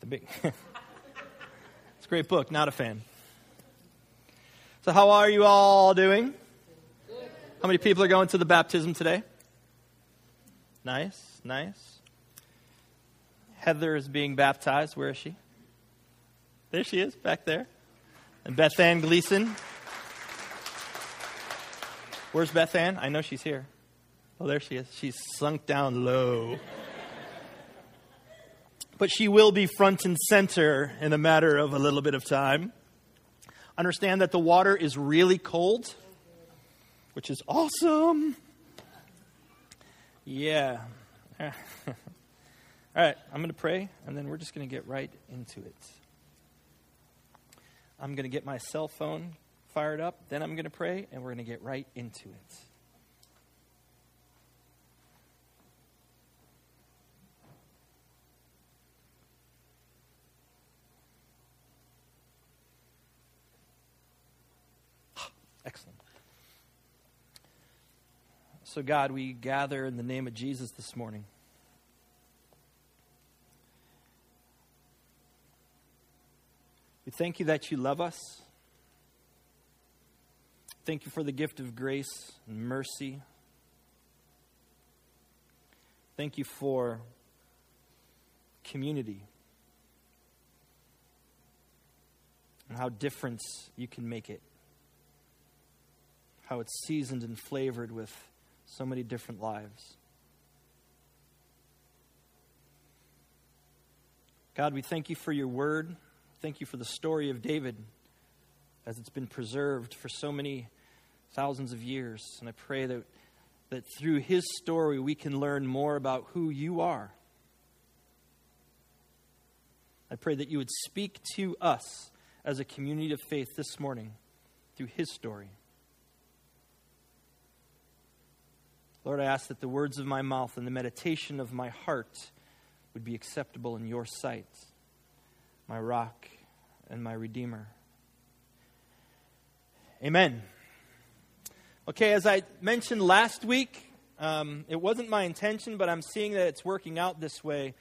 The big. it's a great book. Not a fan. So, how are you all doing? How many people are going to the baptism today? Nice, nice. Heather is being baptized. Where is she? There she is, back there. And Beth Ann Gleason. Where's Beth Ann? I know she's here. Oh, there she is. She's sunk down low. But she will be front and center in a matter of a little bit of time. Understand that the water is really cold, which is awesome. Yeah. All right, I'm going to pray, and then we're just going to get right into it. I'm going to get my cell phone fired up, then I'm going to pray, and we're going to get right into it. So, God, we gather in the name of Jesus this morning. We thank you that you love us. Thank you for the gift of grace and mercy. Thank you for community and how different you can make it. How it's seasoned and flavored with so many different lives. God, we thank you for your word. Thank you for the story of David as it's been preserved for so many thousands of years. And I pray that, that through his story we can learn more about who you are. I pray that you would speak to us as a community of faith this morning through his story. Lord, I ask that the words of my mouth and the meditation of my heart would be acceptable in your sight my rock and my redeemer. Amen. Okay, as I mentioned last week, um, it wasn't my intention, but I'm seeing that it's working out this way.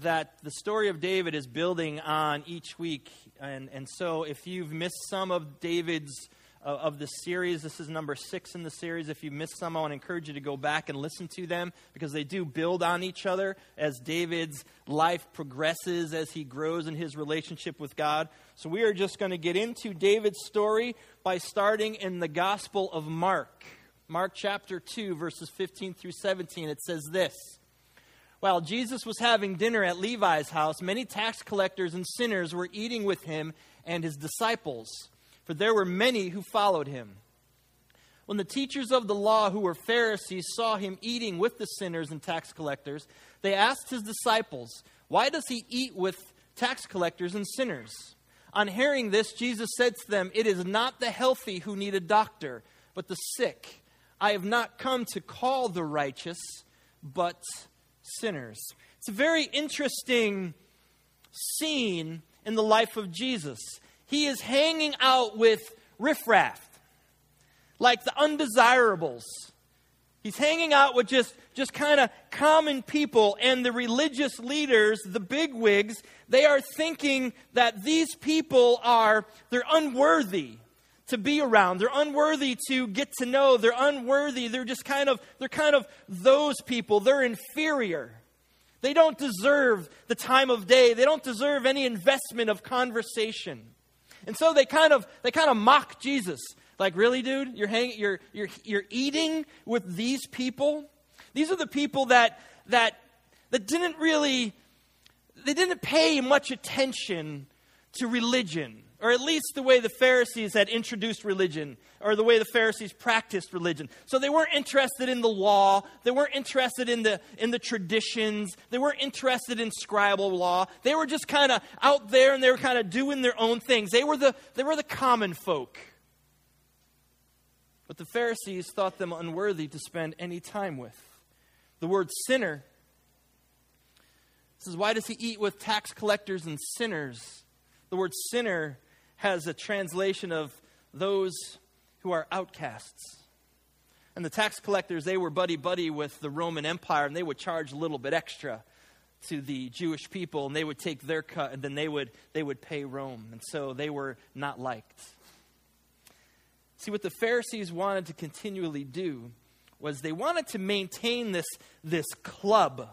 That the story of David is building on each week. And, and so if you've missed some of David's of the series. This is number six in the series. If you missed some, I want to encourage you to go back and listen to them because they do build on each other as David's life progresses, as he grows in his relationship with God. So we are just going to get into David's story by starting in the Gospel of Mark. Mark chapter 2, verses 15 through 17. It says this. While Jesus was having dinner at Levi's house, many tax collectors and sinners were eating with him and his disciples for there were many who followed him. When the teachers of the law, who were Pharisees, saw him eating with the sinners and tax collectors, they asked his disciples, Why does he eat with tax collectors and sinners? On hearing this, Jesus said to them, It is not the healthy who need a doctor, but the sick. I have not come to call the righteous, but sinners. It's a very interesting scene in the life of Jesus he is hanging out with riffraff, like the undesirables. He's hanging out with just, just kind of common people, and the religious leaders, the bigwigs, they are thinking that these people are, they're unworthy to be around. They're unworthy to get to know. They're unworthy. They're just kind of, they're kind of those people. They're inferior. They don't deserve the time of day. They don't deserve any investment of conversation. And so they kind of they kind of mock Jesus. Like, really, dude? You're you're you're you're eating with these people? These are the people that that that didn't really they didn't pay much attention to religion or at least the way the Pharisees had introduced religion, or the way the Pharisees practiced religion. So they weren't interested in the law, they weren't interested in the, in the traditions, they weren't interested in scribal law. They were just kind of out there and they were kind of doing their own things. They were, the, they were the common folk. But the Pharisees thought them unworthy to spend any time with. The word sinner says, Why does he eat with tax collectors and sinners? The word sinner has a translation of those who are outcasts. And the tax collectors, they were buddy buddy with the Roman Empire, and they would charge a little bit extra to the Jewish people, and they would take their cut, and then they would, they would pay Rome. And so they were not liked. See, what the Pharisees wanted to continually do was they wanted to maintain this, this club,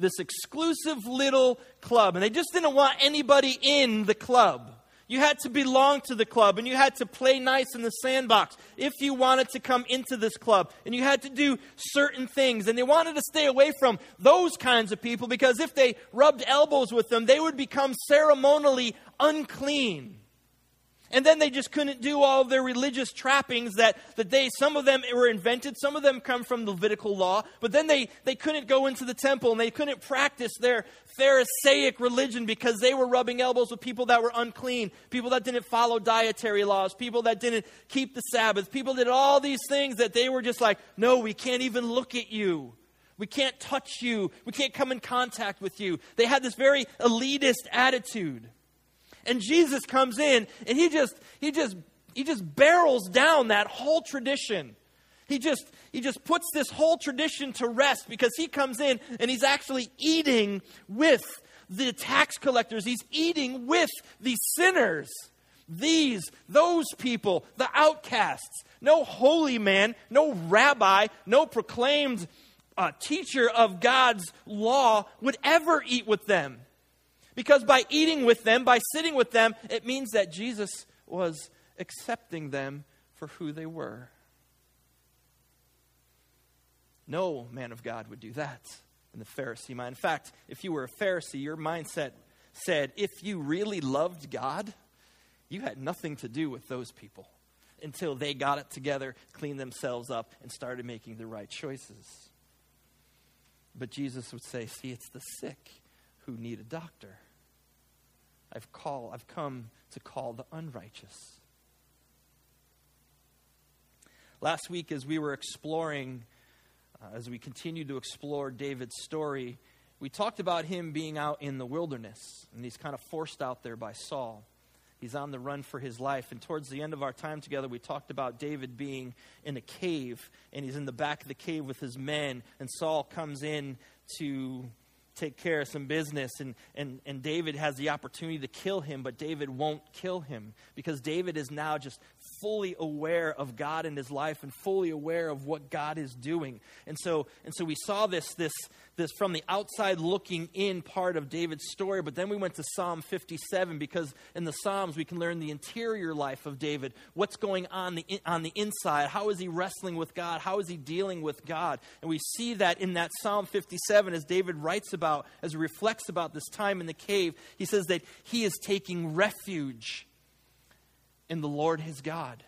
this exclusive little club. And they just didn't want anybody in the club. You had to belong to the club and you had to play nice in the sandbox if you wanted to come into this club. And you had to do certain things. And they wanted to stay away from those kinds of people because if they rubbed elbows with them, they would become ceremonially unclean. And then they just couldn't do all of their religious trappings that, that they, some of them were invented, some of them come from the Levitical law, but then they, they couldn't go into the temple and they couldn't practice their Pharisaic religion because they were rubbing elbows with people that were unclean, people that didn't follow dietary laws, people that didn't keep the Sabbath, people did all these things that they were just like, no, we can't even look at you. We can't touch you. We can't come in contact with you. They had this very elitist attitude. And Jesus comes in and he just he just he just barrels down that whole tradition. He just he just puts this whole tradition to rest because he comes in and he's actually eating with the tax collectors. He's eating with the sinners. These, those people, the outcasts. No holy man, no rabbi, no proclaimed uh, teacher of God's law would ever eat with them. Because by eating with them, by sitting with them, it means that Jesus was accepting them for who they were. No man of God would do that in the Pharisee mind. In fact, if you were a Pharisee, your mindset said if you really loved God, you had nothing to do with those people until they got it together, cleaned themselves up, and started making the right choices. But Jesus would say, See, it's the sick who need a doctor. I've call, I've come to call the unrighteous. Last week, as we were exploring, uh, as we continued to explore David's story, we talked about him being out in the wilderness, and he's kind of forced out there by Saul. He's on the run for his life. And towards the end of our time together, we talked about David being in a cave, and he's in the back of the cave with his men, and Saul comes in to take care of some business, and, and, and David has the opportunity to kill him, but David won't kill him because David is now just fully aware of God in his life and fully aware of what God is doing. And so, and so we saw this, this, this from the outside looking in part of David's story, but then we went to Psalm 57 because in the Psalms we can learn the interior life of David. What's going on the, on the inside? How is he wrestling with God? How is he dealing with God? And we see that in that Psalm 57 as David writes about, as he reflects about this time in the cave, he says that he is taking refuge in the Lord his God.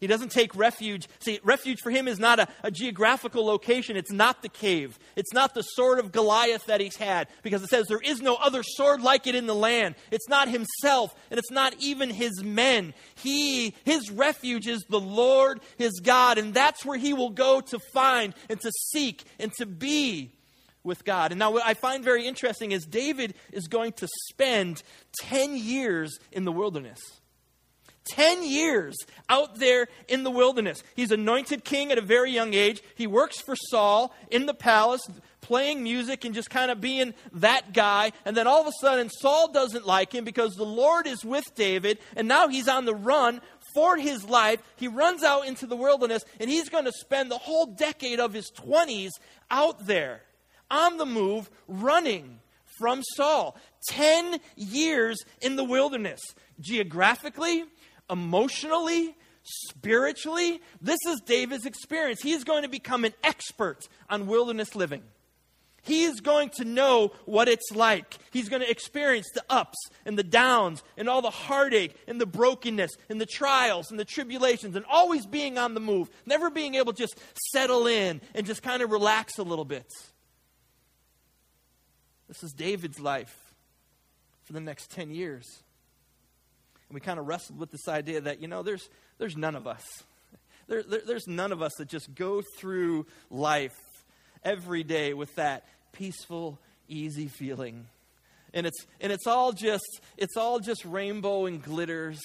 He doesn't take refuge. See, refuge for him is not a, a, geographical location. It's not the cave. It's not the sword of Goliath that he's had, because it says there is no other sword like it in the land. It's not himself, and it's not even his men. He, his refuge is the Lord, his God, and that's where he will go to find and to seek and to be with God. And now, what I find very interesting is David is going to spend 10 years in the wilderness. 10 years out there in the wilderness. He's anointed king at a very young age. He works for Saul in the palace, playing music and just kind of being that guy. And then all of a sudden, Saul doesn't like him because the Lord is with David, and now he's on the run for his life. He runs out into the wilderness, and he's going to spend the whole decade of his 20s out there, on the move, running from Saul. 10 years in the wilderness. Geographically, emotionally, spiritually. This is David's experience. He is going to become an expert on wilderness living. He is going to know what it's like. He's going to experience the ups and the downs and all the heartache and the brokenness and the trials and the tribulations and always being on the move, never being able to just settle in and just kind of relax a little bit. This is David's life for the next 10 years. And we kind of wrestled with this idea that, you know, there's, there's none of us. There, there, there's none of us that just go through life every day with that peaceful, easy feeling. And it's, and it's all just it's all just rainbow and glitters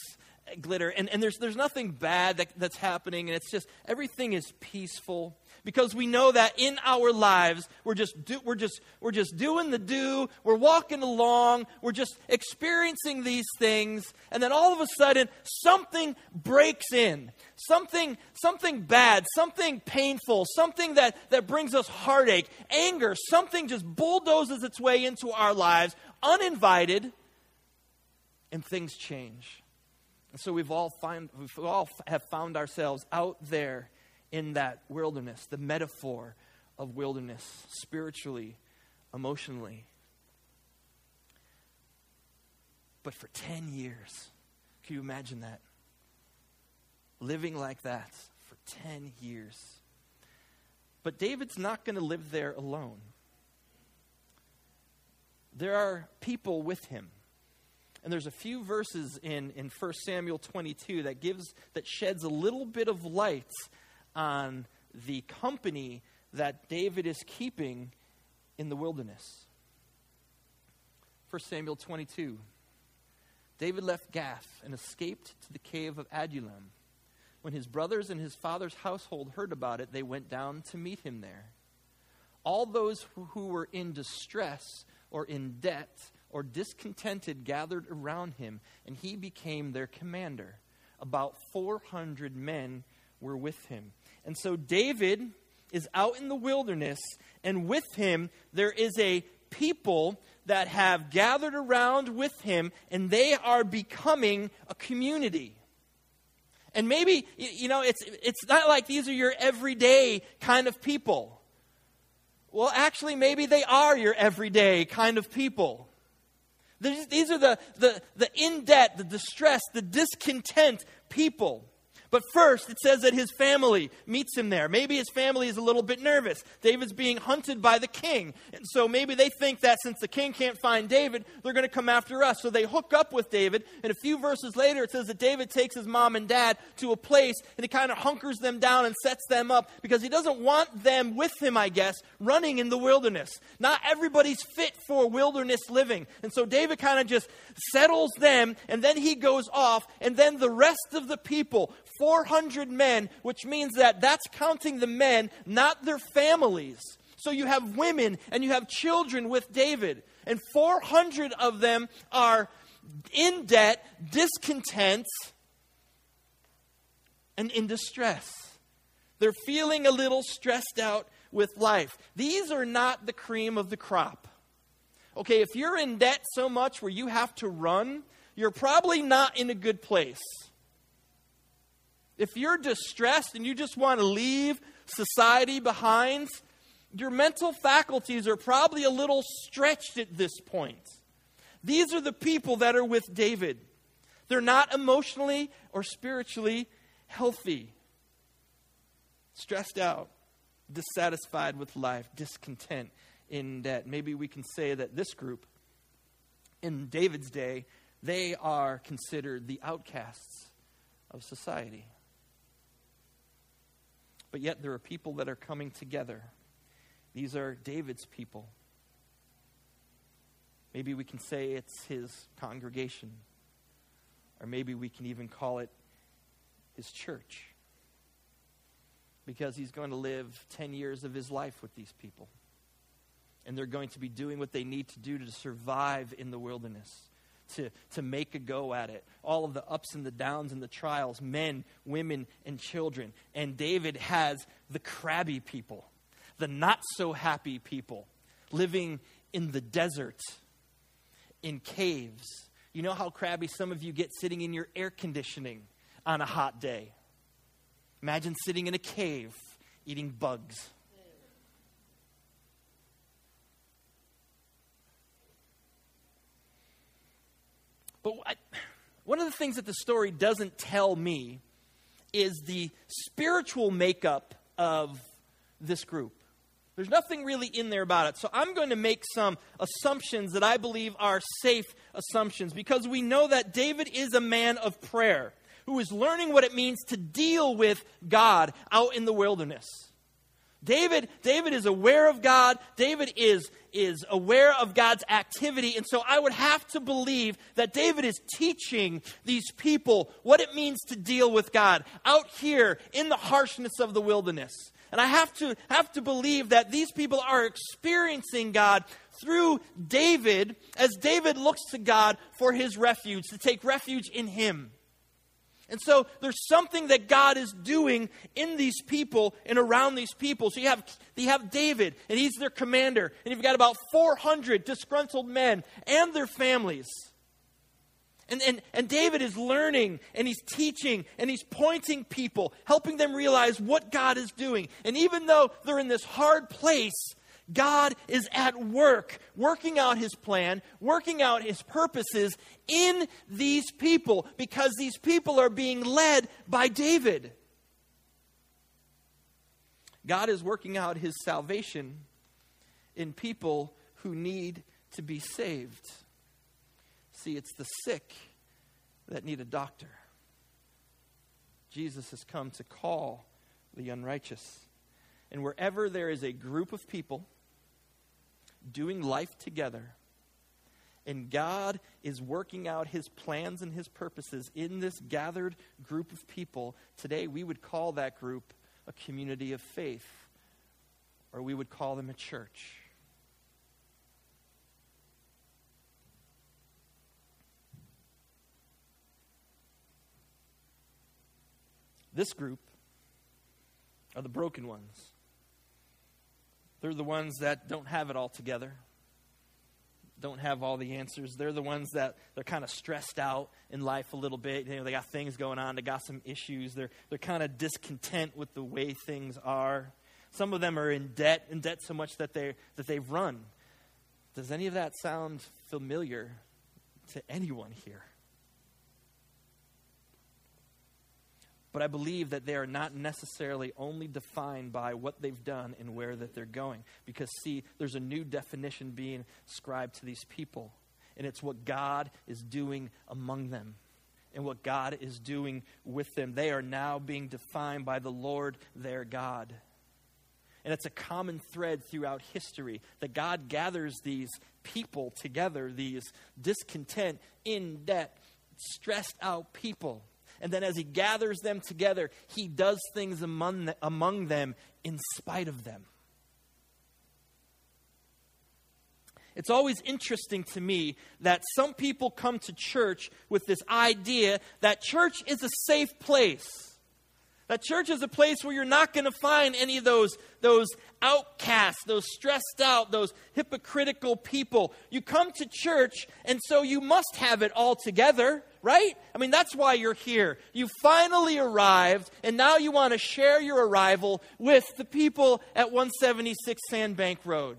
glitter, and, and there's, there's nothing bad that, that's happening, and it's just everything is peaceful because we know that in our lives we're just do, we're just we're just doing the do we're walking along we're just experiencing these things and then all of a sudden something breaks in. Something something bad something painful something that that brings us heartache anger something just bulldozes its way into our lives uninvited and things change. And so we've all find we've all have found ourselves out there in that wilderness, the metaphor of wilderness, spiritually, emotionally. But for 10 years, can you imagine that? Living like that for 10 years. But David's not going to live there alone. There are people with him. And there's a few verses in, in 1 Samuel 22 that gives that sheds a little bit of light on the company that David is keeping in the wilderness. 1 Samuel 22. David left Gath and escaped to the cave of Adullam. When his brothers and his father's household heard about it, they went down to meet him there. All those who were in distress or in debt or discontented gathered around him, and he became their commander. About 400 men were with him. And so David is out in the wilderness, and with him there is a people that have gathered around with him, and they are becoming a community. And maybe, you know, it's, it's not like these are your everyday kind of people. Well, actually, maybe they are your everyday kind of people. These are the, the, the in debt, the distressed, the discontent people. But first, it says that his family meets him there. Maybe his family is a little bit nervous. David's being hunted by the king. And so maybe they think that since the king can't find David, they're going to come after us. So they hook up with David. And a few verses later, it says that David takes his mom and dad to a place and he kind of hunkers them down and sets them up because he doesn't want them with him, I guess, running in the wilderness. Not everybody's fit for wilderness living. And so David kind of just settles them and then he goes off. And then the rest of the people 400 men, which means that that's counting the men, not their families. So you have women and you have children with David, and 400 of them are in debt, discontent, and in distress. They're feeling a little stressed out with life. These are not the cream of the crop. Okay, if you're in debt so much where you have to run, you're probably not in a good place. If you're distressed and you just want to leave society behind, your mental faculties are probably a little stretched at this point. These are the people that are with David. They're not emotionally or spiritually healthy, stressed out, dissatisfied with life, discontent in debt. Maybe we can say that this group in David's day, they are considered the outcasts of society. But yet there are people that are coming together. These are David's people. Maybe we can say it's his congregation. Or maybe we can even call it his church. Because he's going to live 10 years of his life with these people. And they're going to be doing what they need to do to survive in the wilderness to, to make a go at it. All of the ups and the downs and the trials, men, women, and children. And David has the crabby people, the not so happy people living in the desert, in caves. You know how crabby some of you get sitting in your air conditioning on a hot day? Imagine sitting in a cave eating bugs. But one of the things that the story doesn't tell me is the spiritual makeup of this group. There's nothing really in there about it. So I'm going to make some assumptions that I believe are safe assumptions because we know that David is a man of prayer who is learning what it means to deal with God out in the wilderness. David, David is aware of God. David is, is aware of God's activity. And so I would have to believe that David is teaching these people what it means to deal with God out here in the harshness of the wilderness. And I have to, have to believe that these people are experiencing God through David as David looks to God for his refuge, to take refuge in him. And so there's something that God is doing in these people and around these people. So you have, you have David, and he's their commander, and you've got about 400 disgruntled men and their families. And, and, and David is learning and he's teaching and he's pointing people, helping them realize what God is doing. And even though they're in this hard place, God is at work, working out his plan, working out his purposes in these people because these people are being led by David. God is working out his salvation in people who need to be saved. See, it's the sick that need a doctor. Jesus has come to call the unrighteous. And wherever there is a group of people doing life together, and God is working out his plans and his purposes in this gathered group of people, today we would call that group a community of faith, or we would call them a church. This group are the broken ones. They're the ones that don't have it all together, don't have all the answers. They're the ones that they're kind of stressed out in life a little bit. You know, they got things going on, they got some issues. They're, they're kind of discontent with the way things are. Some of them are in debt, in debt so much that, they that they've run. Does any of that sound familiar to anyone here? But I believe that they are not necessarily only defined by what they've done and where that they're going. Because, see, there's a new definition being ascribed to these people, and it's what God is doing among them and what God is doing with them. They are now being defined by the Lord their God. And it's a common thread throughout history that God gathers these people together, these discontent, in debt, stressed out people and then as he gathers them together, he does things among, among them in spite of them. It's always interesting to me that some people come to church with this idea that church is a safe place. That church is a place where you're not going to find any of those, those outcasts, those stressed out, those hypocritical people. You come to church, and so you must have it all together, right? I mean, that's why you're here. You finally arrived, and now you want to share your arrival with the people at 176 Sandbank Road.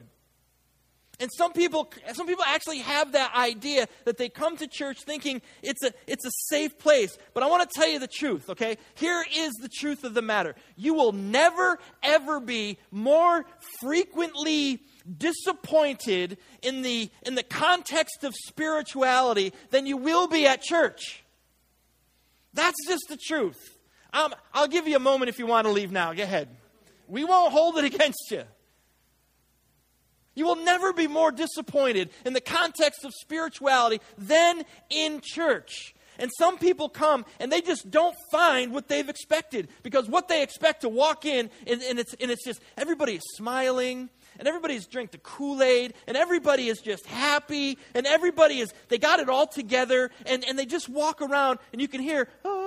And some people, some people actually have that idea that they come to church thinking it's a, it's a safe place. But I want to tell you the truth, okay? Here is the truth of the matter. You will never, ever be more frequently disappointed in the, in the context of spirituality than you will be at church. That's just the truth. Um, I'll give you a moment if you want to leave now. Go ahead. We won't hold it against you. You will never be more disappointed in the context of spirituality than in church. And some people come and they just don't find what they've expected because what they expect to walk in and, and it's, and it's just everybody is smiling and everybody's drink the Kool-Aid and everybody is just happy and everybody is they got it all together and, and they just walk around and you can hear oh,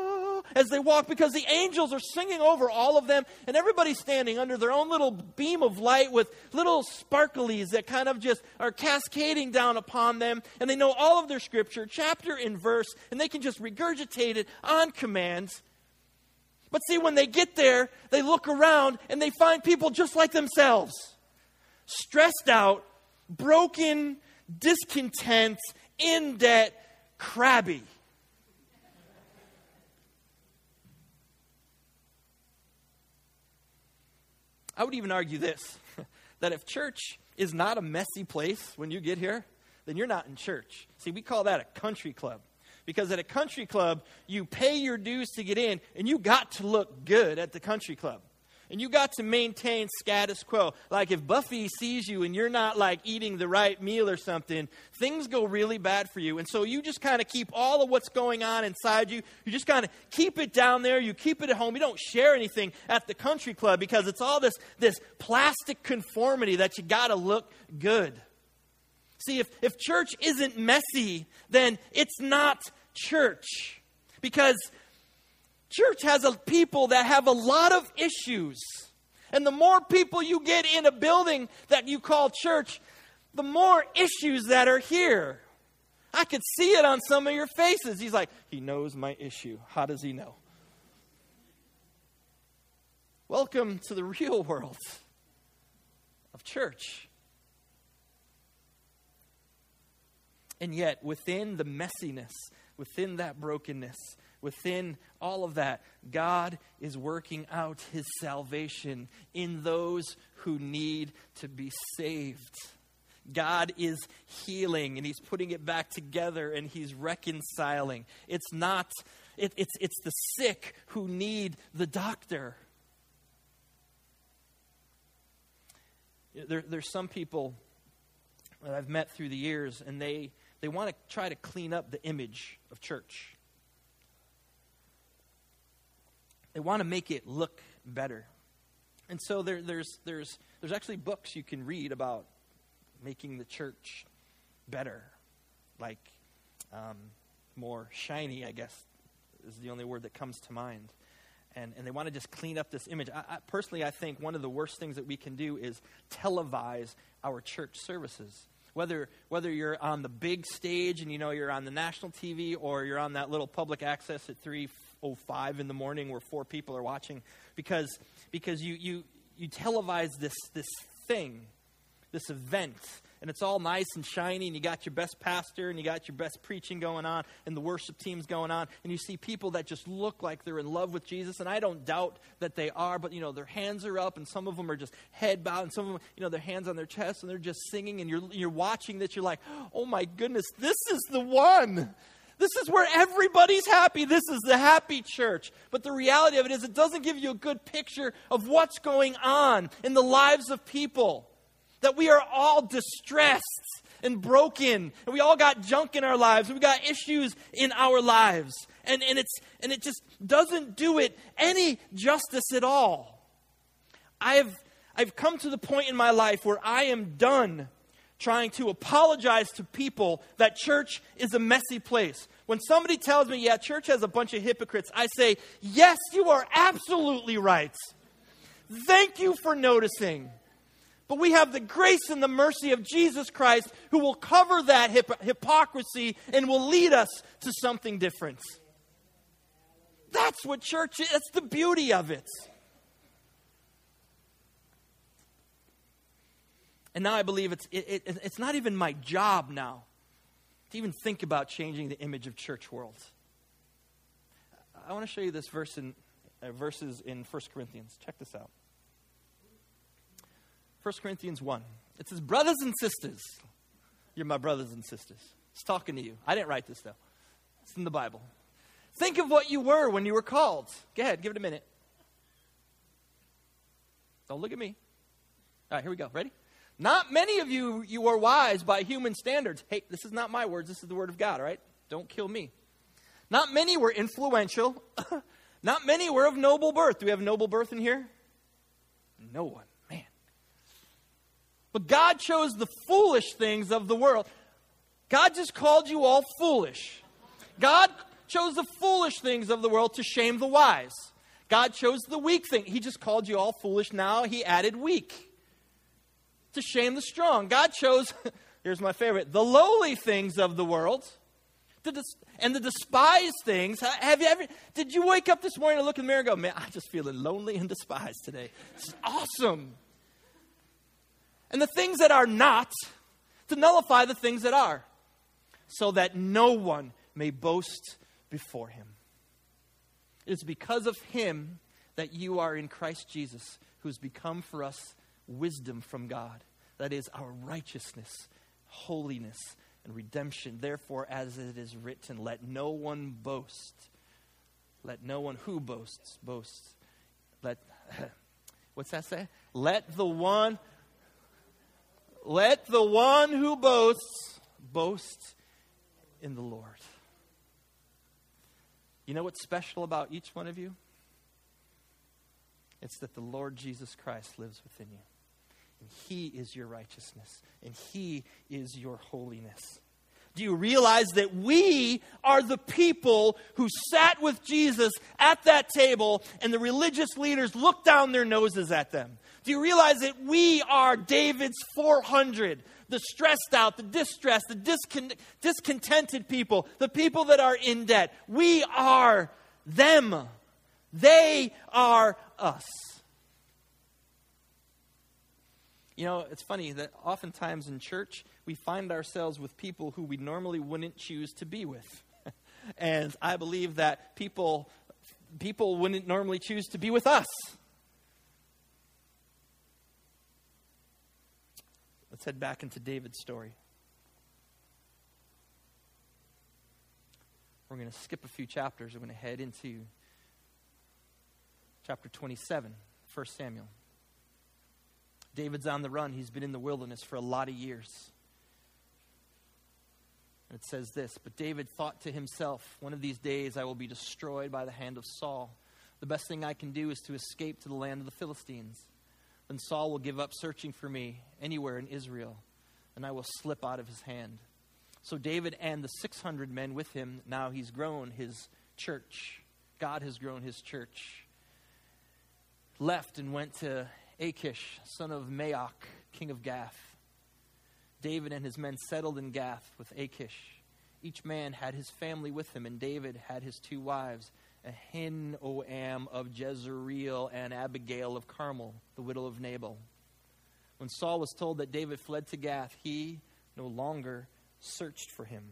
as they walk because the angels are singing over all of them, and everybody's standing under their own little beam of light with little sparklies that kind of just are cascading down upon them, and they know all of their scripture, chapter and verse, and they can just regurgitate it on command. But see, when they get there, they look around and they find people just like themselves stressed out, broken, discontent, in debt, crabby. I would even argue this that if church is not a messy place when you get here, then you're not in church. See, we call that a country club. Because at a country club, you pay your dues to get in, and you got to look good at the country club. And you got to maintain status quo. Like if Buffy sees you and you're not like eating the right meal or something, things go really bad for you. And so you just kind of keep all of what's going on inside you. You just kind of keep it down there. You keep it at home. You don't share anything at the country club because it's all this, this plastic conformity that you got to look good. See, if, if church isn't messy, then it's not church. Because church has a people that have a lot of issues. And the more people you get in a building that you call church, the more issues that are here. I could see it on some of your faces. He's like, He knows my issue. How does he know? Welcome to the real world of church. And yet, within the messiness, within that brokenness, within all of that, God is working out his salvation in those who need to be saved. God is healing and he's putting it back together and he's reconciling. It's not, it, it's, it's the sick who need the doctor. There, there's some people that I've met through the years, and they, they want to try to clean up the image of church. They want to make it look better. And so there, there's, there's, there's actually books you can read about making the church better, like um, more shiny, I guess is the only word that comes to mind. And, and they want to just clean up this image. I, I, personally, I think one of the worst things that we can do is televise our church services. Whether, whether you're on the big stage and you know you're on the national TV or you're on that little public access at 3.05 in the morning where four people are watching, because, because you, you, you televise this, this thing, this event and it's all nice and shiny, and you got your best pastor, and you got your best preaching going on, and the worship team's going on, and you see people that just look like they're in love with Jesus, and I don't doubt that they are, but you know, their hands are up, and some of them are just head bowed, and some of them, you know, their hands on their chest, and they're just singing, and you're, you're watching that, you're like, oh my goodness, this is the one. This is where everybody's happy. This is the happy church. But the reality of it is, it doesn't give you a good picture of what's going on in the lives of people that we are all distressed and broken and we all got junk in our lives we got issues in our lives and, and it's and it just doesn't do it any justice at all i've i've come to the point in my life where i am done trying to apologize to people that church is a messy place when somebody tells me yeah church has a bunch of hypocrites i say yes you are absolutely right thank you for noticing but we have the grace and the mercy of Jesus Christ who will cover that hip- hypocrisy and will lead us to something different. That's what church is. That's the beauty of it. And now I believe it's, it, it, it's not even my job now to even think about changing the image of church world. I want to show you this verse in, uh, verses in 1 Corinthians. Check this out. 1 Corinthians 1. It says, Brothers and sisters, you're my brothers and sisters. It's talking to you. I didn't write this, though. It's in the Bible. Think of what you were when you were called. Go ahead, give it a minute. Don't look at me. All right, here we go. Ready? Not many of you you are wise by human standards. Hey, this is not my words. This is the word of God, all right? Don't kill me. Not many were influential. not many were of noble birth. Do we have noble birth in here? No one. Man. But God chose the foolish things of the world. God just called you all foolish. God chose the foolish things of the world to shame the wise. God chose the weak thing. He just called you all foolish. Now he added weak to shame the strong. God chose, here's my favorite, the lowly things of the world and the despised things. Have you ever, did you wake up this morning and look in the mirror and go, man, I'm just feeling lonely and despised today? This is awesome and the things that are not to nullify the things that are, so that no one may boast before him. It is because of him that you are in Christ Jesus, who's become for us wisdom from God. That is our righteousness, holiness, and redemption. Therefore, as it is written, let no one boast. Let no one who boasts boast. Let what's that say? Let the one, let the one who boasts boast in the Lord. You know what's special about each one of you? It's that the Lord Jesus Christ lives within you. And He is your righteousness, and He is your holiness. Do you realize that we are the people who sat with Jesus at that table and the religious leaders looked down their noses at them? Do you realize that we are David's 400? The stressed out, the distressed, the discon- discontented people, the people that are in debt. We are them. They are us. You know, it's funny that oftentimes in church, we find ourselves with people who we normally wouldn't choose to be with. and I believe that people, people wouldn't normally choose to be with us. Let's head back into David's story. We're going to skip a few chapters. We're going to head into chapter 27, 1 Samuel. David's on the run. He's been in the wilderness for a lot of years. And it says this But David thought to himself, One of these days I will be destroyed by the hand of Saul. The best thing I can do is to escape to the land of the Philistines. Then Saul will give up searching for me anywhere in Israel, and I will slip out of his hand. So David and the 600 men with him, now he's grown his church. God has grown his church. Left and went to Achish, son of Maoch, king of Gath. David and his men settled in Gath with Achish. Each man had his family with him, and David had his two wives, Ahinoam of Jezreel and Abigail of Carmel, the widow of Nabal. When Saul was told that David fled to Gath, he no longer searched for him.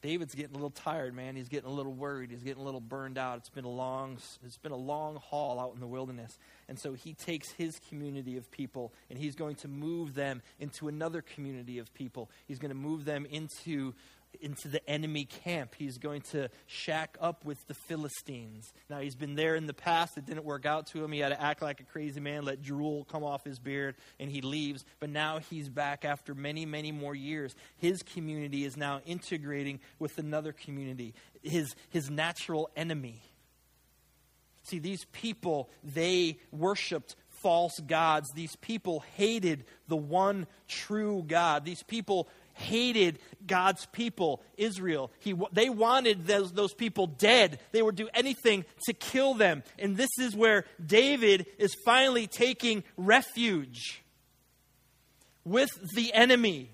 David's getting a little tired, man. He's getting a little worried. He's getting a little burned out. It's been a long it's been a long haul out in the wilderness. And so he takes his community of people and he's going to move them into another community of people. He's going to move them into into the enemy camp. He's going to shack up with the Philistines. Now, he's been there in the past. It didn't work out to him. He had to act like a crazy man, let drool come off his beard, and he leaves. But now he's back after many, many more years. His community is now integrating with another community, his, his natural enemy. See, these people, they worshiped false gods. These people hated the one true God. These people hated God's people, Israel. He, they wanted those, those people dead. They would do anything to kill them. And this is where David is finally taking refuge with the enemy.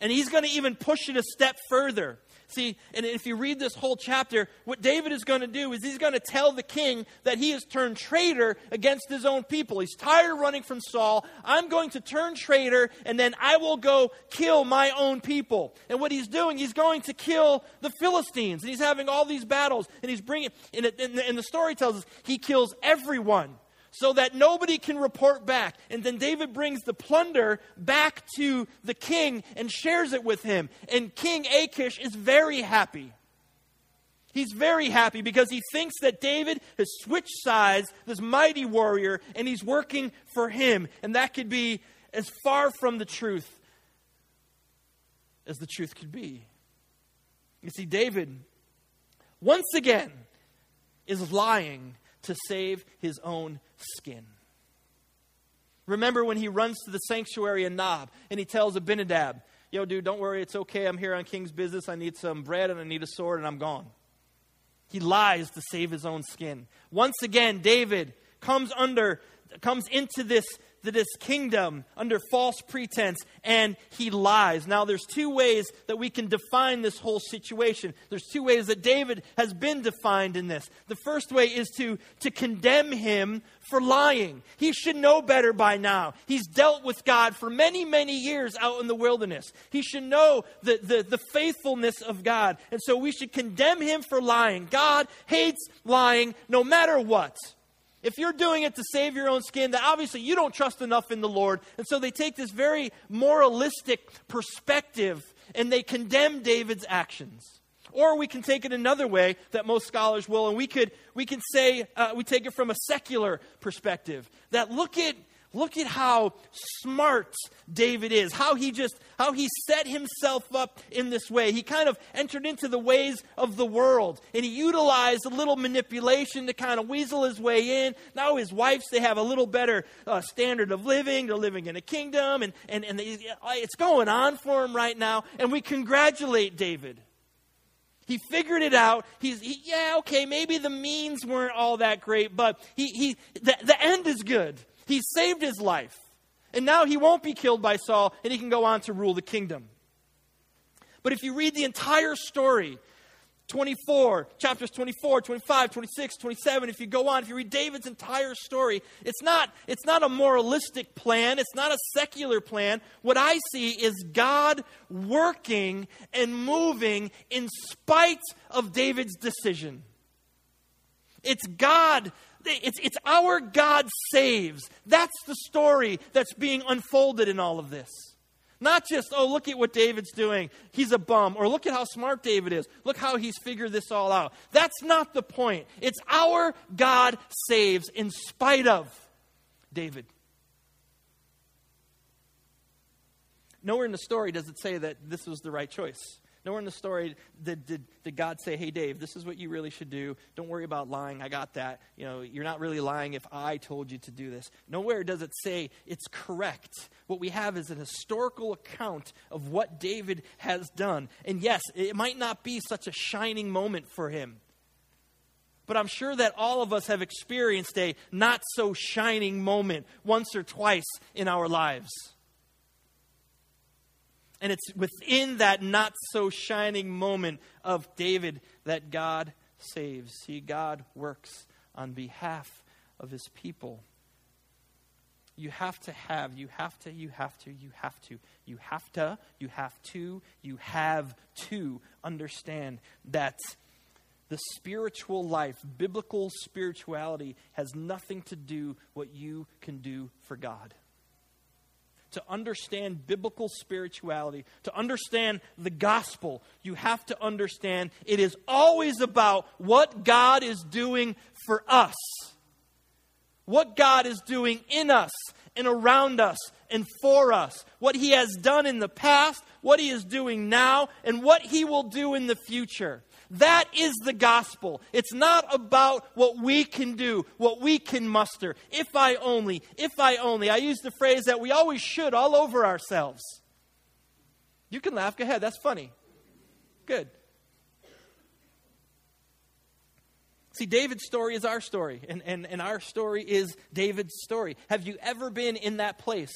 And he's going to even push it a step further. See, and if you read this whole chapter, what David is going to do is he's going to tell the king that he has turned traitor against his own people. He's tired of running from Saul. I'm going to turn traitor, and then I will go kill my own people. And what he's doing, he's going to kill the Philistines. And he's having all these battles, and he's bringing, and, and the story tells us he kills everyone so that nobody can report back. And then David brings the plunder back to the king and shares it with him. And King Achish is very happy. He's very happy because he thinks that David has switched sides, this mighty warrior, and he's working for him. And that could be as far from the truth as the truth could be. You see, David, once again, is lying to save his own skin. Remember when he runs to the sanctuary in Nob and he tells Abinadab, Yo, dude, don't worry, it's okay. I'm here on king's business. I need some bread and I need a sword and I'm gone. He lies to save his own skin. Once again, David comes under comes into this this kingdom under false pretense and he lies. Now, there's two ways that we can define this whole situation. There's two ways that David has been defined in this. The first way is to, to condemn him for lying. He should know better by now. He's dealt with God for many, many years out in the wilderness. He should know the, the, the faithfulness of God. And so we should condemn him for lying. God hates lying no matter what. If you're doing it to save your own skin, then obviously you don't trust enough in the Lord. And so they take this very moralistic perspective and they condemn David's actions. Or we can take it another way that most scholars will, and we could we can say uh, we take it from a secular perspective. That look at Look at how smart David is, how he just how he set himself up in this way. He kind of entered into the ways of the world and he utilized a little manipulation to kind of weasel his way in. Now his wives they have a little better uh, standard of living. They're living in a kingdom and and and they, it's going on for him right now and we congratulate David. He figured it out. He's, he, yeah, okay, maybe the means weren't all that great, but he, he, the, the end is good. He saved his life. And now he won't be killed by Saul, and he can go on to rule the kingdom. But if you read the entire story, 24, chapters 24, 25, 26, 27, if you go on, if you read David's entire story, it's not, it's not a moralistic plan, it's not a secular plan. What I see is God working and moving in spite of David's decision. It's God it's, it's our God saves. That's the story that's being unfolded in all of this. Not just, oh, look at what David's doing. He's a bum. Or look at how smart David is. Look how he's figured this all out. That's not the point. It's our God saves in spite of David. Nowhere in the story does it say that this was the right choice. Nowhere in the story did, did, did God say, hey, Dave, this is what you really should do. Don't worry about lying. I got that. You know, you're not really lying if I told you to do this. Nowhere does it say it's correct. What we have is an historical account of what David has done. And yes, it might not be such a shining moment for him. But I'm sure that all of us have experienced a not so shining moment once or twice in our lives. And it's within that not so shining moment of David that God saves. See, God works on behalf of his people. You have to have, you have to, you have to, you have to, you have to, you have to, you have to understand that the spiritual life, biblical spirituality, has nothing to do what you can do for God to understand biblical spirituality, to understand the gospel, you have to understand it is always about what God is doing for us, what God is doing in us and around us and for us, what He has done in the past, what He is doing now, and what He will do in the future. That is the gospel. It's not about what we can do, what we can muster. If I only, if I only. I use the phrase that we always should all over ourselves. You can laugh. Go ahead. That's funny. Good. See, David's story is our story, and, and, and our story is David's story. Have you ever been in that place?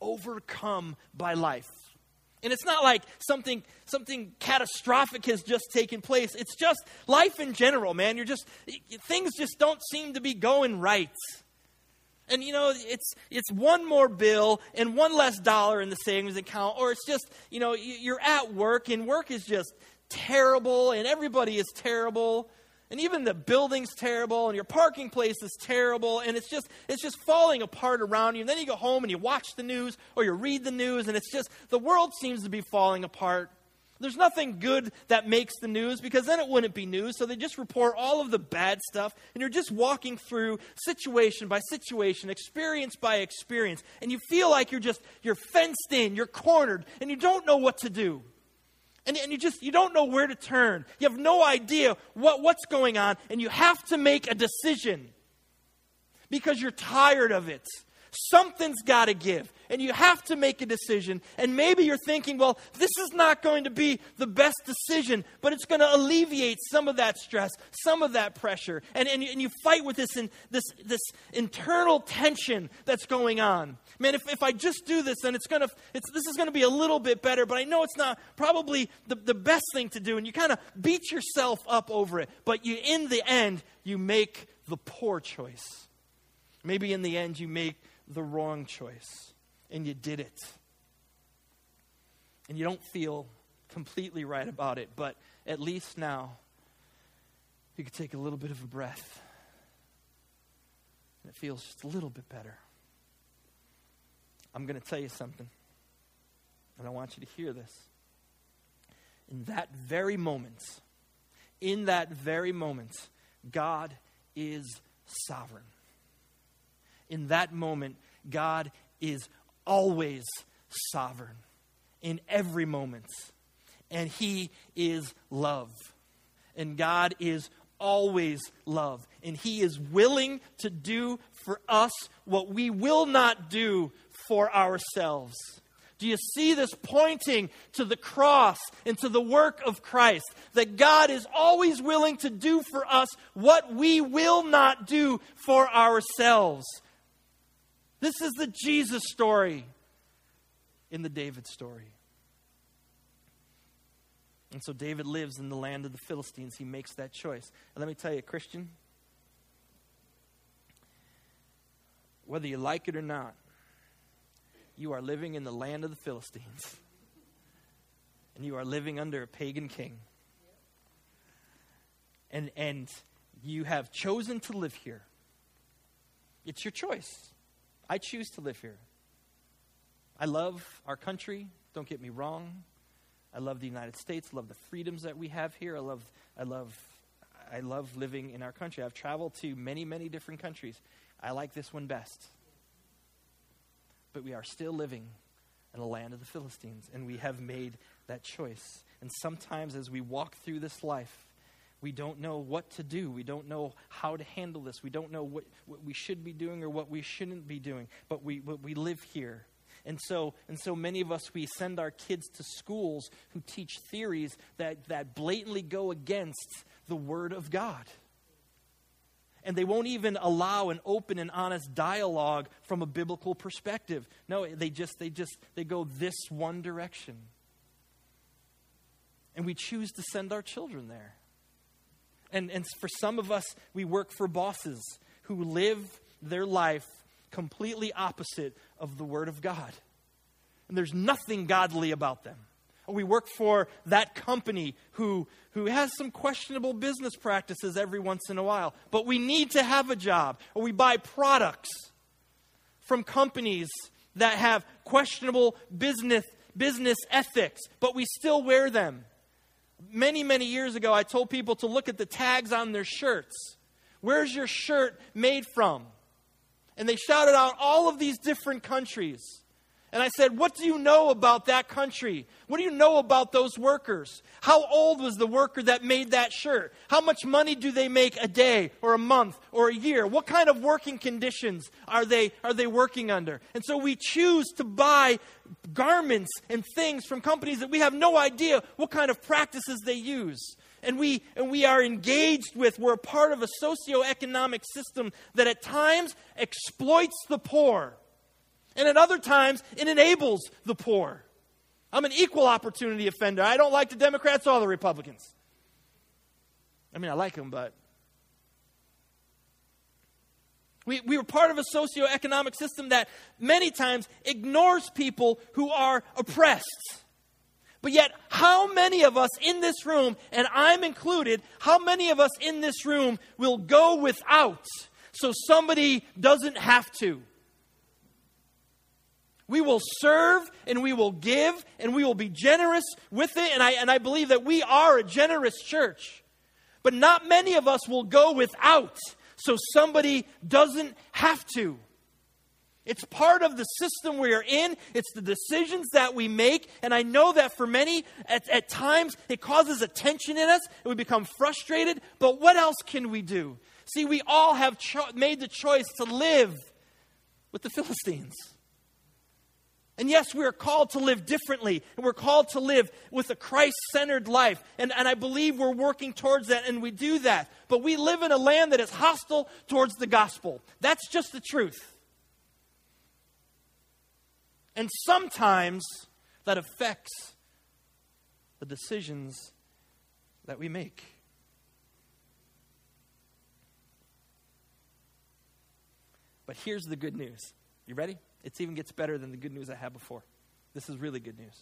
Overcome by life. And it's not like something something catastrophic has just taken place. It's just life in general, man. You're just things just don't seem to be going right. And you know, it's it's one more bill and one less dollar in the savings account or it's just, you know, you're at work and work is just terrible and everybody is terrible and even the building's terrible and your parking place is terrible and it's just it's just falling apart around you. And then you go home and you watch the news or you read the news and it's just the world seems to be falling apart. There's nothing good that makes the news because then it wouldn't be news so they just report all of the bad stuff and you're just walking through situation by situation experience by experience and you feel like you're just you're fenced in you're cornered and you don't know what to do and, and you just you don't know where to turn. You have no idea what, what's going on and you have to make a decision. Because you're tired of it something's got to give and you have to make a decision and maybe you're thinking well this is not going to be the best decision but it's going to alleviate some of that stress some of that pressure and, and, you, and you fight with this, in, this, this internal tension that's going on man, if, if I just do this, then it's gonna, it's, this is going to be a little bit better, but I know it's not probably the, the best thing to do. And you kind of beat yourself up over it. But you, in the end, you make the poor choice. Maybe in the end, you make the wrong choice. And you did it. And you don't feel completely right about it, but at least now you can take a little bit of a breath. And it feels just a little bit better. I'm going to tell you something, and I want you to hear this. in that very moment, in that very moment, God is sovereign. In that moment, God is always sovereign in every moment. And He is love. And God is always love. And He is willing to do for us what we will not do for ourselves. Do you see this pointing to the cross and to the work of Christ? That God is always willing to do for us what we will not do for ourselves. This is the Jesus story in the David story. And so David lives in the land of the Philistines. He makes that choice. And let me tell you, Christian, whether you like it or not, you are living in the land of the Philistines. And you are living under a pagan king. And, and you have chosen to live here. It's your choice. I choose to live here. I love our country, don't get me wrong. I love the United States, love the freedoms that we have here. I love I love I love living in our country. I've traveled to many, many different countries. I like this one best but we are still living in the land of the Philistines, and we have made that choice. And sometimes as we walk through this life, we don't know what to do. We don't know how to handle this. We don't know what, what we should be doing or what we shouldn't be doing. But we, but we live here. And so, and so many of us, we send our kids to schools who teach theories that, that blatantly go against the Word of God and they won't even allow an open and honest dialogue from a biblical perspective. No, they just they just they go this one direction. And we choose to send our children there. And and for some of us we work for bosses who live their life completely opposite of the word of God. And there's nothing godly about them we work for that company who, who has some questionable business practices every once in a while, but we need to have a job, or we buy products from companies that have questionable business, business ethics, but we still wear them. Many, many years ago, I told people to look at the tags on their shirts. Where's your shirt made from? And they shouted out all of these different countries. And I said, What do you know about that country? What do you know about those workers? How old was the worker that made that shirt? How much money do they make a day or a month or a year? What kind of working conditions are they, are they working under? And so we choose to buy garments and things from companies that we have no idea what kind of practices they use. And we, and we are engaged with, we're a part of a socioeconomic system that at times exploits the poor and at other times, it enables the poor. I'm an equal opportunity offender. I don't like the Democrats or the Republicans. I mean, I like them, but. We, we were part of a socioeconomic system that many times ignores people who are oppressed. But yet, how many of us in this room, and I'm included, how many of us in this room will go without so somebody doesn't have to? We will serve and we will give and we will be generous with it. And I, and I believe that we are a generous church. But not many of us will go without so somebody doesn't have to. It's part of the system we are in. It's the decisions that we make. And I know that for many, at, at times, it causes a tension in us and we become frustrated. But what else can we do? See, we all have cho- made the choice to live with the Philistines. And yes, we are called to live differently, and we're called to live with a Christ centered life. And, and I believe we're working towards that, and we do that. But we live in a land that is hostile towards the gospel. That's just the truth. And sometimes that affects the decisions that we make. But here's the good news. You ready? It even gets better than the good news I had before. This is really good news.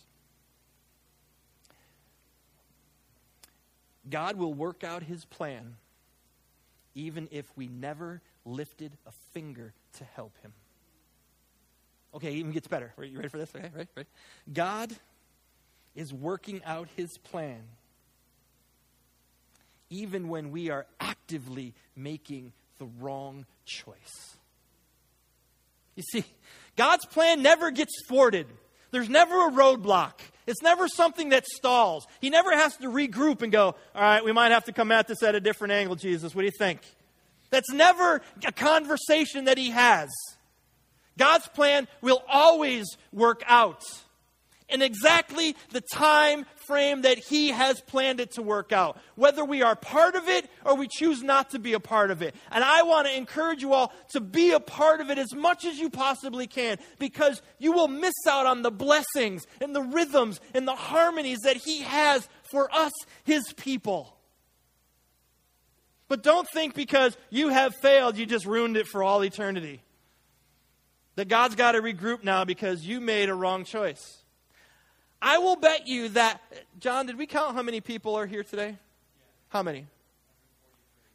God will work out his plan even if we never lifted a finger to help him. Okay, it even gets better. Are you ready for this? Okay, right, right. God is working out his plan, even when we are actively making the wrong choice. You see, God's plan never gets thwarted. There's never a roadblock. It's never something that stalls. He never has to regroup and go, All right, we might have to come at this at a different angle, Jesus. What do you think? That's never a conversation that he has. God's plan will always work out in exactly the time frame that He has planned it to work out, whether we are part of it or we choose not to be a part of it. And I want to encourage you all to be a part of it as much as you possibly can because you will miss out on the blessings and the rhythms and the harmonies that He has for us, His people. But don't think because you have failed, you just ruined it for all eternity. That God's got to regroup now because you made a wrong choice. I will bet you that, John, did we count how many people are here today? How many?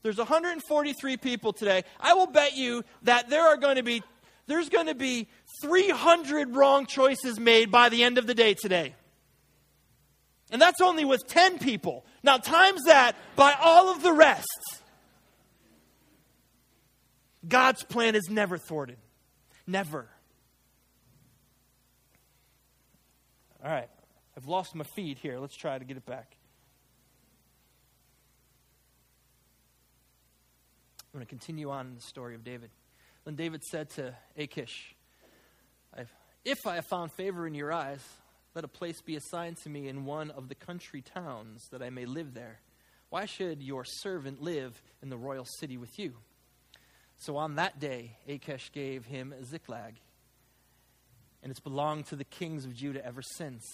There's 143 people today. I will bet you that there are going to be there's going to be 300 wrong choices made by the end of the day today. And that's only with 10 people. Now times that by all of the rest. God's plan is never thwarted. Never. All right. I've lost my feed here. Let's try to get it back. I'm going to continue on the story of David. Then David said to Achish, If I have found favor in your eyes, let a place be assigned to me in one of the country towns that I may live there. Why should your servant live in the royal city with you? So on that day, Achish gave him Ziklag, and it's belonged to the kings of Judah ever since.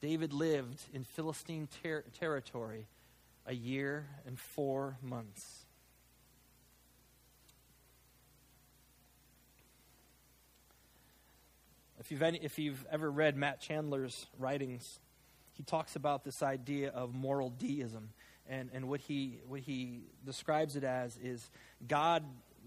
David lived in Philistine ter- territory a year and four months. If you've, any, if you've ever read Matt Chandler's writings, he talks about this idea of moral deism. And, and what, he, what he describes it as is God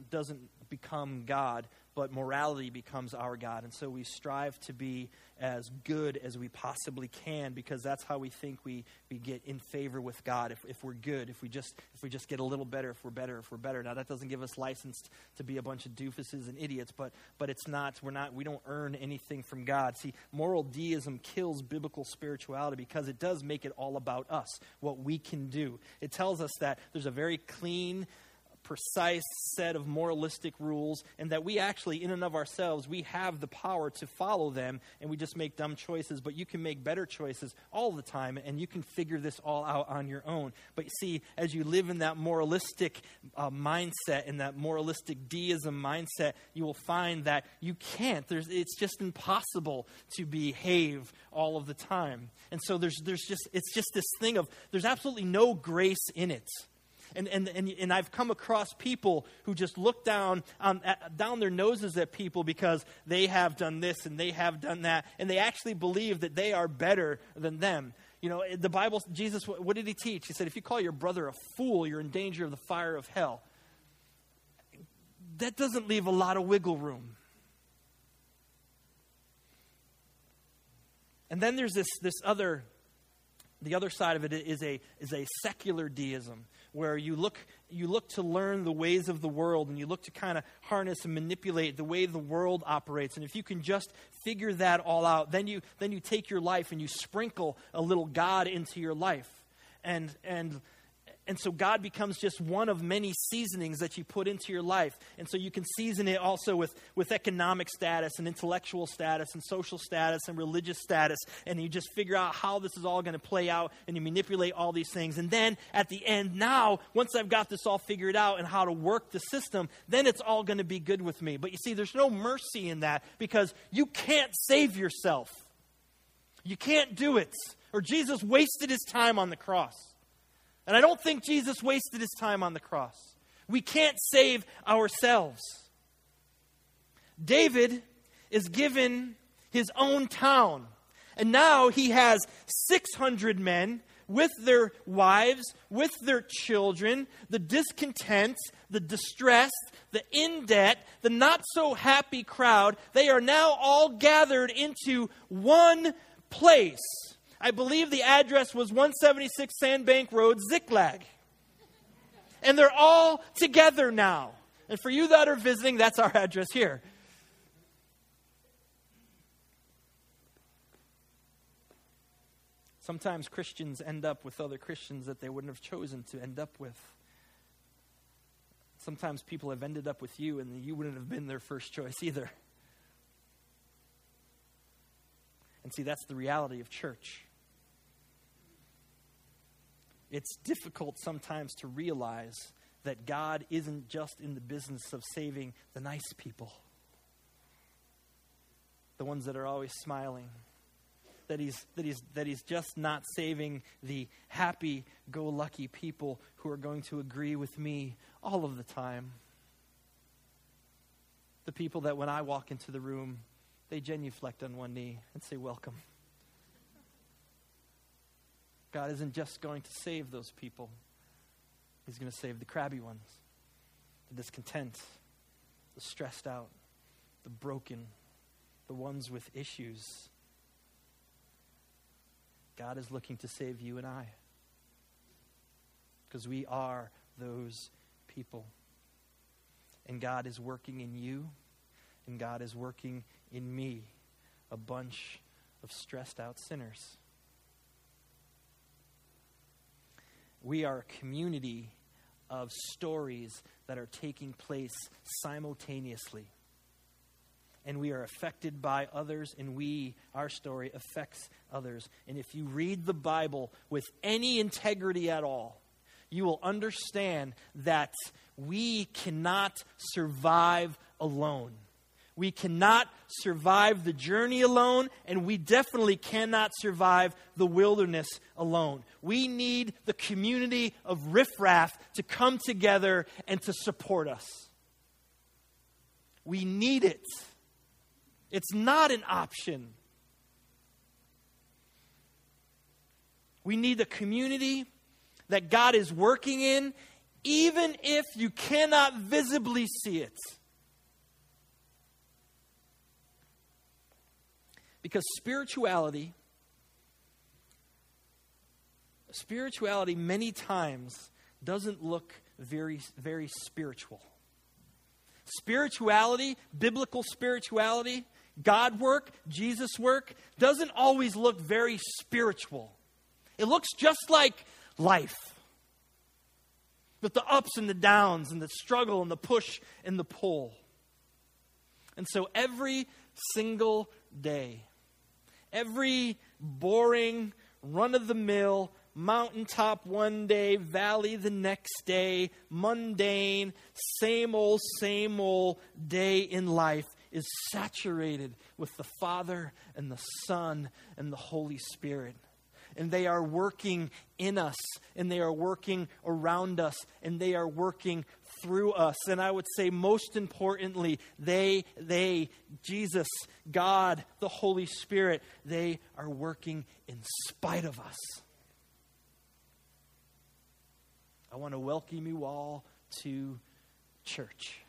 doesn't become God, but morality becomes our God. And so we strive to be as good as we possibly can because that's how we think we, we get in favor with God. If, if we're good, if we, just, if we just get a little better, if we're better, if we're better. Now, that doesn't give us license to be a bunch of doofuses and idiots, but, but it's not, we're not, we don't earn anything from God. See, moral deism kills biblical spirituality because it does make it all about us, what we can do. It tells us that there's a very clean, precise set of moralistic rules and that we actually in and of ourselves we have the power to follow them and we just make dumb choices. But you can make better choices all the time and you can figure this all out on your own. But you see as you live in that moralistic uh, mindset in that moralistic deism mindset you will find that you can't. There's it's just impossible to behave all of the time. And so there's there's just it's just this thing of there's absolutely no grace in it and, and, and, and I've come across people who just look down, um, at, down their noses at people because they have done this and they have done that, and they actually believe that they are better than them. You know, the Bible, Jesus, what did he teach? He said, if you call your brother a fool, you're in danger of the fire of hell. That doesn't leave a lot of wiggle room. And then there's this, this other, the other side of it is a, is a secular deism where you look, you look to learn the ways of the world and you look to kind of harness and manipulate the way the world operates. And if you can just figure that all out, then you, then you take your life and you sprinkle a little God into your life. And, and and so God becomes just one of many seasonings that you put into your life. And so you can season it also with, with economic status and intellectual status and social status and religious status. And you just figure out how this is all going to play out and you manipulate all these things. And then at the end, now, once I've got this all figured out and how to work the system, then it's all going to be good with me. But you see, there's no mercy in that because you can't save yourself. You can't do it. Or Jesus wasted his time on the cross. And I don't think Jesus wasted his time on the cross. We can't save ourselves. David is given his own town. And now he has 600 men with their wives, with their children, the discontent, the distressed, the in debt, the not so happy crowd. They are now all gathered into one place. I believe the address was 176 Sandbank Road, Ziklag. And they're all together now. And for you that are visiting, that's our address here. Sometimes Christians end up with other Christians that they wouldn't have chosen to end up with. Sometimes people have ended up with you and you wouldn't have been their first choice either. And see, that's the reality of church. It's difficult sometimes to realize that God isn't just in the business of saving the nice people, the ones that are always smiling that he's, that he's, that he's just not saving the happy go lucky people who are going to agree with me all of the time. The people that when I walk into the room, they genuflect on one knee and say, Welcome. God isn't just going to save those people, He's going to save the crabby ones, the discontent, the stressed out, the broken, the ones with issues God is looking to save you and I. Because we are those people. And God is working in you, and God is working in me, a bunch of stressed out sinners. We are a community of stories that are taking place simultaneously and we are affected by others, and we, our story, affects others. And if you read the Bible with any integrity at all, you will understand that we cannot survive alone. We cannot survive the journey alone, and we definitely cannot survive the wilderness alone. We need the community of riffraff to come together and to support us. We need it. It's not an option. We need the community that God is working in, even if you cannot visibly see it. Because spirituality, spirituality many times doesn't look very, very spiritual. Spirituality, biblical spirituality, God work, Jesus work, doesn't always look very spiritual. It looks just like life. With the ups and the downs and the struggle and the push and the pull. And so every single day, every boring, run of the mill, mountaintop one day, valley the next day, mundane, same old, same old day in life is saturated with the Father and the Son and the Holy Spirit. And they are working in us, and they are working around us, and they are working through us. And I would say, most importantly, they, they, Jesus, God, the Holy Spirit, they are working in spite of us. I want to welcome you all to church.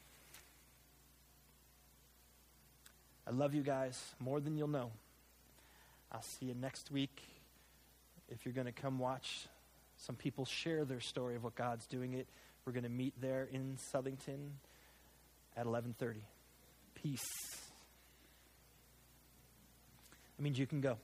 I love you guys more than you'll know. I'll see you next week. If you're going to come watch some people share their story of what God's doing it, we're going to meet there in Southington at 11:30. Peace. That means you can go.